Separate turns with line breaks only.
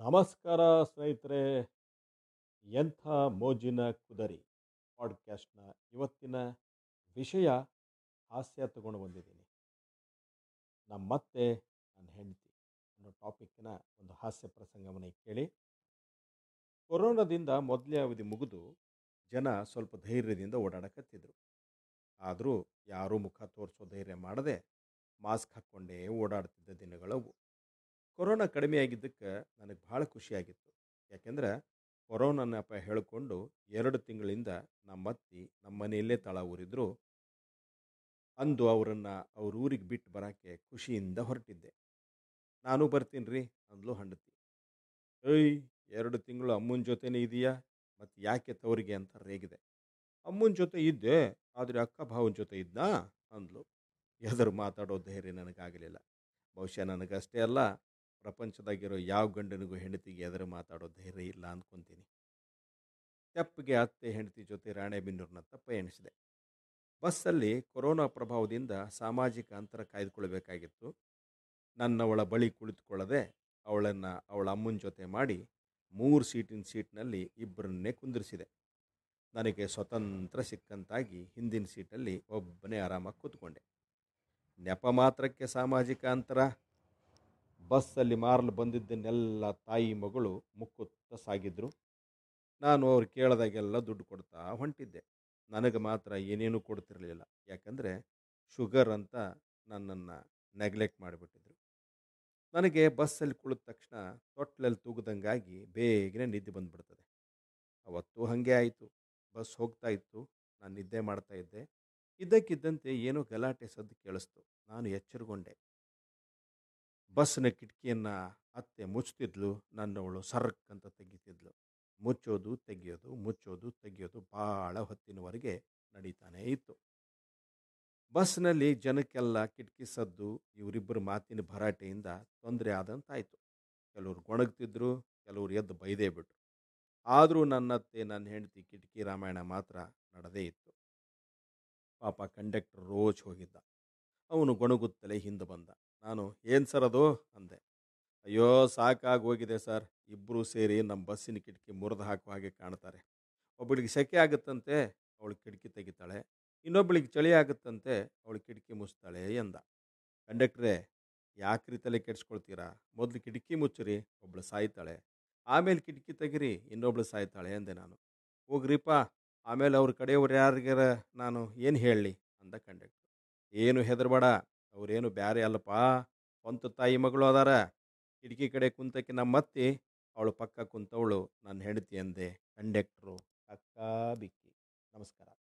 ನಮಸ್ಕಾರ ಸ್ನೇಹಿತರೆ, ಎಂಥ ಮೋಜಿನ ಕುದರಿ ಪಾಡ್ಕ್ಯಾಸ್ಟ್ನ ಇವತ್ತಿನ ವಿಷಯ ಹಾಸ್ಯ ತಗೊಂಡು ಬಂದಿದ್ದೀನಿ. ನಮ್ಮತ್ತೆ ನನ್ನ ಹೆಂಡತಿ ಅನ್ನೋ ಟಾಪಿಕ್ನ ಒಂದು ಹಾಸ್ಯ ಪ್ರಸಂಗವನ್ನು ಕೇಳಿ. ಕೊರೋನಾದಿಂದ ಮೊದಲೇ ಅವಧಿ ಮುಗಿದು ಜನ ಸ್ವಲ್ಪ ಧೈರ್ಯದಿಂದ ಓಡಾಡಕತ್ತಿದ್ರು. ಆದರೂ ಯಾರೂ ಮುಖ ತೋರಿಸೋ ಧೈರ್ಯ ಮಾಡದೆ ಮಾಸ್ಕ್ ಹಾಕ್ಕೊಂಡೇ ಓಡಾಡ್ತಿದ್ದ ದಿನಗಳವು. ಕೊರೋನಾ ಕಡಿಮೆಯಾಗಿದ್ದಕ್ಕೆ ನನಗೆ ಭಾಳ ಖುಷಿಯಾಗಿತ್ತು ಯಾಕೆಂದರೆ ಕೊರೋನಾ ನೆಪ ಹೇಳಿಕೊಂಡು ಎರಡು ತಿಂಗಳಿಂದ ನಮ್ಮ ಅತ್ತಿ ನಮ್ಮ ಮನೆಯಲ್ಲೇ ತಳ ಊರಿದ್ರು. ಅಂದು ಅವರನ್ನು ಅವ್ರ ಊರಿಗೆ ಬಿಟ್ಟು ಬರೋಕ್ಕೆ ಖುಷಿಯಿಂದ ಹೊರಟಿದ್ದೆ. ನಾನು ಬರ್ತೀನಿ ರೀ ಅಂದ್ಲು ಹಂಡತಿ. ಏಯ್, ಎರಡು ತಿಂಗಳು ಅಮ್ಮನ ಜೊತೆನೇ ಇದೆಯಾ? ಮತ್ತು ಯಾಕೆ ತವರಿಗೆ? ಅಂತ ರೇಗಿದೆ. ಅಮ್ಮನ ಜೊತೆ ಇದ್ದೆ, ಆದರೆ ಅಕ್ಕ ಭಾವನ ಜೊತೆ ಇದ್ನಾ? ಅಂದ್ಲು. ಎದುರು ಮಾತಾಡೋ ಧೈರ್ಯ ನನಗಾಗಲಿಲ್ಲ. ಬಹುಶಃ ನನಗಷ್ಟೇ ಅಲ್ಲ ಪ್ರಪಂಚದಾಗಿರೋ ಯಾವ ಗಂಡನಿಗೂ ಹೆಂಡತಿಗೆ ಎದುರು ಮಾತಾಡೋ ಧೈರ್ಯ ಇಲ್ಲ ಅಂದ್ಕೊತೀನಿ. ತೆಪ್ಪಗೆ ಅತ್ತೆ ಹೆಂಡತಿ ಜೊತೆ ರಾಣೆಬೆನ್ನೂರಿನತ್ತ ಪಯಣಿಸಿದೆ ಬಸ್ಸಲ್ಲಿ ಕೊರೋನಾ ಪ್ರಭಾವದಿಂದ ಸಾಮಾಜಿಕ ಅಂತರ ಕಾಯ್ದುಕೊಳ್ಬೇಕಾಗಿತ್ತು. ನನ್ನವಳ ಬಳಿ ಕುಳಿತುಕೊಳ್ಳದೆ ಅವಳನ್ನು ಅವಳ ಅಮ್ಮನ ಜೊತೆ ಮಾಡಿ ಮೂರು ಸೀಟಿನ ಸೀಟ್ನಲ್ಲಿ ಇಬ್ಬರನ್ನೇ ಕುಂದಿರಿಸಿದೆ. ನನಗೆ ಸ್ವತಂತ್ರ ಸಿಕ್ಕಂತಾಗಿ ಹಿಂದಿನ ಸೀಟಲ್ಲಿ ಒಬ್ಬನೇ ಆರಾಮಾಗಿ ಕೂತ್ಕೊಂಡೆ. ನೆಪ ಮಾತ್ರಕ್ಕೆ ಸಾಮಾಜಿಕ ಅಂತರ? ಬಸ್ಸಲ್ಲಿ ಮಾರಲು ಬಂದಿದ್ದನ್ನೆಲ್ಲ ತಾಯಿ ಮಗಳು ಮುಕ್ಕುತ್ತ ಸಾಗಿದ್ರು. ನಾನು ಅವ್ರು ಕೇಳಿದಾಗೆಲ್ಲ ದುಡ್ಡು ಕೊಡ್ತಾ ಹೊಂಟಿದ್ದೆ. ನನಗೆ ಮಾತ್ರ ಏನೇನೂ ಕೊಡ್ತಿರಲಿಲ್ಲ. ಯಾಕಂದರೆ ಶುಗರ್ ಅಂತ ನನ್ನನ್ನು ನೆಗ್ಲೆಕ್ಟ್ ಮಾಡಿಬಿಟ್ಟಿದ್ರು. ನನಗೆ ಬಸ್ಸಲ್ಲಿ ಕುಳಿತ ತಕ್ಷಣ ತೊಟ್ಲಲ್ಲಿ ತೂಗದಂಗಾಗಿ ಬೇಗನೆ ನಿದ್ದೆ ಬಂದುಬಿಡ್ತದೆ. ಅವತ್ತು ಹಾಗೆ ಆಯಿತು. ಬಸ್ ಹೋಗ್ತಾ ಇತ್ತು. ನಾನು ನಿದ್ದೆ ಮಾಡ್ತಾ ಇದ್ದೆ. ಇದ್ದಕ್ಕಿದ್ದಂತೆ ಏನೋ ಗಲಾಟೆ ಸದ್ದು ಕೇಳಿಸ್ತು. ನಾನು ಎಚ್ಚರಗೊಂಡೆ. ಬಸ್ನ ಕಿಟಕಿಯನ್ನು ಅತ್ತೆ ಮುಚ್ತಿದ್ಲು, ನನ್ನವಳು ಸರ್ಕ್ ಅಂತ ತೆಗಿತಿದ್ಲು. ಮುಚ್ಚೋದು, ತೆಗಿಯೋದು, ಮುಚ್ಚೋದು, ತೆಗೆಯೋದು ಭಾಳ ಹೊತ್ತಿನವರೆಗೆ ನಡೀತಾನೇ ಇತ್ತು. ಬಸ್ನಲ್ಲಿ ಜನಕ್ಕೆಲ್ಲ ಕಿಟಕಿ ಸದ್ದು, ಇವರಿಬ್ಬರು ಮಾತಿನ ಭರಾಟೆಯಿಂದ ತೊಂದರೆ ಆದಂತಾಯಿತು. ಕೆಲವರು ಗೊಣಗ್ತಿದ್ರು, ಕೆಲವರು ಎದ್ದು ಬೈದೇ ಬಿಟ್ರು. ಆದರೂ ನನ್ನತ್ತೆ, ನನ್ನ ಹೆಂಡತಿ ಕಿಟಕಿ ರಾಮಾಯಣ ಮಾತ್ರ ನಡೆದೇ ಇತ್ತು. ಪಾಪ ಕಂಡಕ್ಟರ್ ರೋಜ್ ಹೋಗಿದ್ದ. ಅವನು ಗೊಣಗುತ್ತಲೇ ಹಿಂದೆ ಬಂದ. ನಾನು, ಏನು ಸರ್ ಅದು? ಅಂದೆ. ಅಯ್ಯೋ, ಸಾಕಾಗಿ ಹೋಗಿದೆ ಸರ್. ಇಬ್ಬರೂ ಸೇರಿ ನಮ್ಮ ಬಸ್ಸಿನ ಕಿಟಕಿ ಮುರಿದು ಹಾಕುವ ಹಾಗೆ ಕಾಣ್ತಾರೆ. ಒಬ್ಬಳಿಗೆ ಸೆಕೆ ಆಗುತ್ತಂತೆ, ಅವಳು ಕಿಟಕಿ ತೆಗಿತಾಳೆ. ಇನ್ನೊಬ್ಬಳಿಗೆ ಚಳಿ ಆಗುತ್ತಂತೆ, ಅವಳು ಕಿಟಕಿ ಮುಚ್ತಾಳೆ ಎಂದ. ಕಂಡಕ್ಟ್ರೇ, ಯಾಕ್ರಿ ತಲೆ ಕೆಡಿಸ್ಕೊಳ್ತೀರಾ? ಮೊದಲು ಕಿಟಕಿ ಮುಚ್ಚಿರಿ ಒಬ್ಬಳು ಸಾಯ್ತಾಳೆ. ಆಮೇಲೆ ಕಿಟಕಿ ತೆಗಿರಿ, ಇನ್ನೊಬ್ಳು ಸಾಯ್ತಾಳೆ ಅಂದೆ ನಾನು. ಹೋಗ್ರಿಪ್ಪ ಆಮೇಲೆ ಅವ್ರ ಕಡೆಯವ್ರು ಯಾರಿಗಾರ ನಾನು, ಏನು ಹೇಳಲಿ? ಅಂದ ಕಂಡಕ್ಟ್ರು. ಏನು ಹೆದರ್ಬೇಡ. ಅವರೇನು ಬ್ಯಾರೆ ಅಲ್ಲಪ್ಪ. ಸ್ವಂತ ತಾಯಿ ಮಗಳು ಅದಾರ. ಕಿಟಕಿ ಕಡೆ ಕುಂತಕ್ಕೆ ನಮ್ಮತ್ತಿ ಅವಳು ಪಕ್ಕ ಕುಂತವಳು, ನನ್ನ ಹೆಂಡತಿ ಅಂದೆ. ಕಂಡೆಕ್ಟ್ರು ಅಕ್ಕ ಬಿಕ್ಕಿ. ನಮಸ್ಕಾರ.